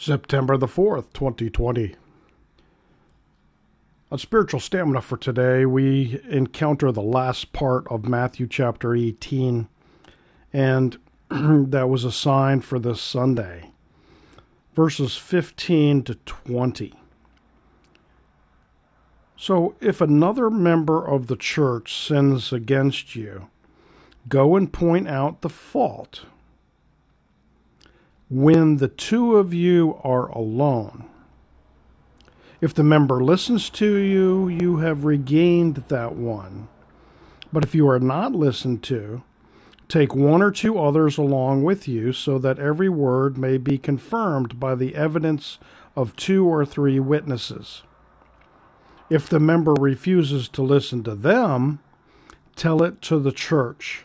September the 4th, 2020. On spiritual stamina for today, we encounter the last part of Matthew chapter 18, and that was assigned for this Sunday, verses 15 to 20. So, if another member of the church sins against you, go and point out the fault when the two of you are alone. If the member listens to you, you have regained that one. But if you are not listened to, take one or two others along with you, so that every word may be confirmed by the evidence of two or three witnesses. If the member refuses to listen to them, tell it to the church.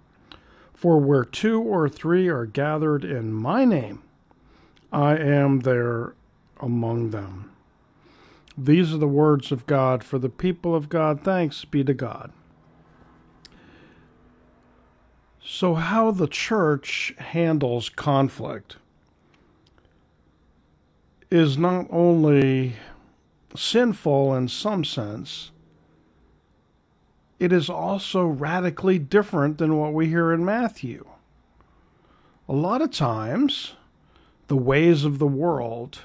For where two or three are gathered in my name, I am there among them. These are the words of God for the people of God. Thanks be to God. So, how the church handles conflict is not only sinful in some sense, it is also radically different than what we hear in Matthew. A lot of times, the ways of the world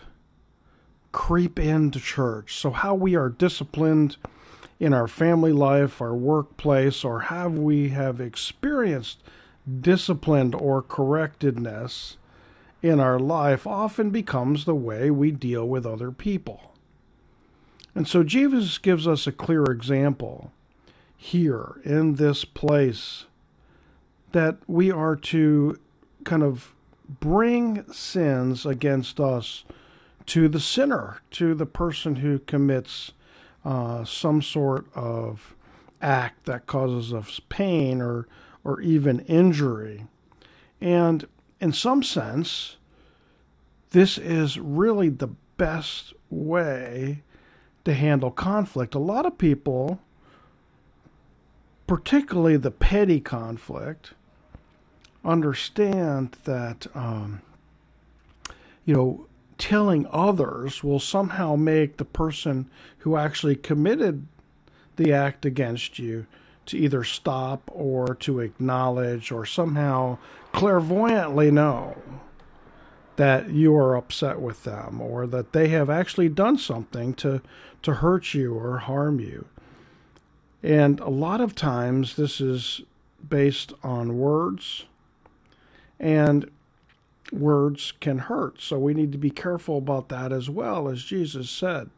creep into church. So, how we are disciplined in our family life, our workplace, or how we have experienced disciplined or correctedness in our life often becomes the way we deal with other people. And so Jesus gives us a clear example here in this place that we are to kind of bring sins against us to the sinner, to the person who commits uh, some sort of act that causes us pain or or even injury. And in some sense, this is really the best way to handle conflict. A lot of people particularly the petty conflict, understand that, um, you know, telling others will somehow make the person who actually committed the act against you to either stop or to acknowledge or somehow clairvoyantly know that you are upset with them or that they have actually done something to to hurt you or harm you. And a lot of times this is based on words, and words can hurt. So we need to be careful about that as well, as Jesus said,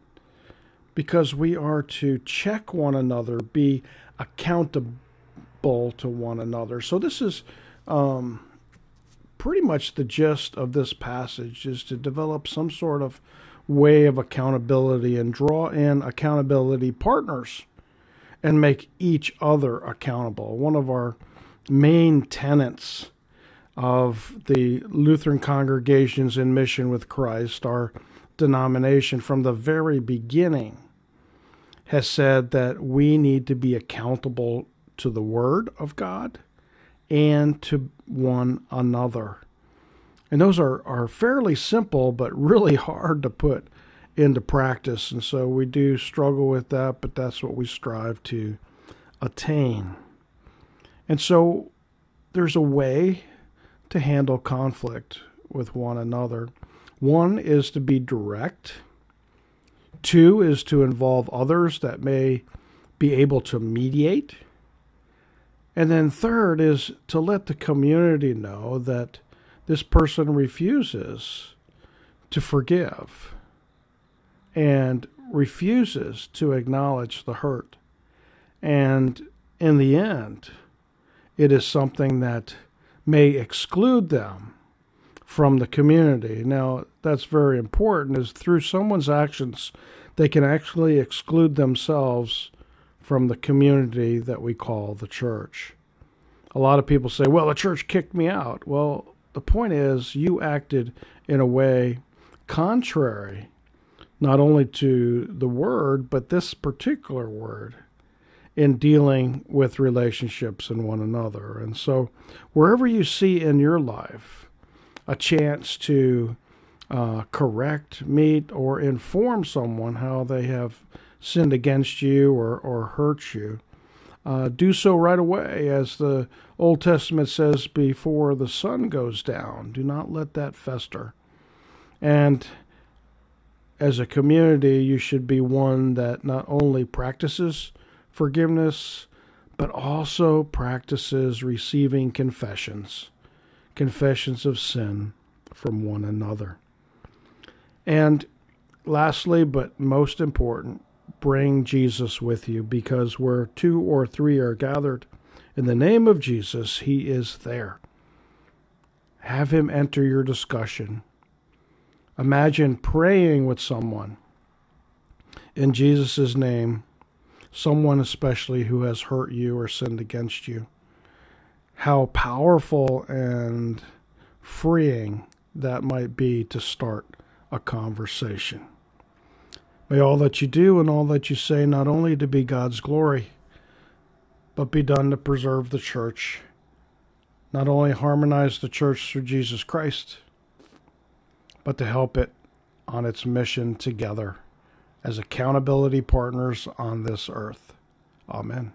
because we are to check one another, be accountable to one another. So this is um, pretty much the gist of this passage is to develop some sort of way of accountability and draw in accountability partners and make each other accountable. One of our main tenets of the Lutheran congregations in mission with Christ, our denomination from the very beginning, has said that we need to be accountable to the Word of God and to one another. And those are, are fairly simple, but really hard to put into practice. And so we do struggle with that, but that's what we strive to attain. And so there's a way to handle conflict with one another. One is to be direct. Two is to involve others that may be able to mediate. And then third is to let the community know that this person refuses to forgive and refuses to acknowledge the hurt. And in the end, it is something that may exclude them from the community. Now, that's very important, is through someone's actions, they can actually exclude themselves from the community that we call the church. A lot of people say, well, the church kicked me out. Well, the point is, you acted in a way contrary not only to the word, but this particular word in dealing with relationships and one another. And so, wherever you see in your life a chance to uh, correct, meet, or inform someone how they have sinned against you or, or hurt you, uh, do so right away, as the Old Testament says, before the sun goes down. Do not let that fester. And as a community, you should be one that not only practices forgiveness, but also practices receiving confessions, confessions of sin from one another. And lastly, but most important, bring Jesus with you because where two or three are gathered in the name of Jesus, he is there. Have him enter your discussion. Imagine praying with someone in Jesus' name, someone especially who has hurt you or sinned against you. How powerful and freeing that might be to start a conversation. May all that you do and all that you say not only to be God's glory, but be done to preserve the church, not only harmonize the church through Jesus Christ, but to help it on its mission together as accountability partners on this earth. Amen.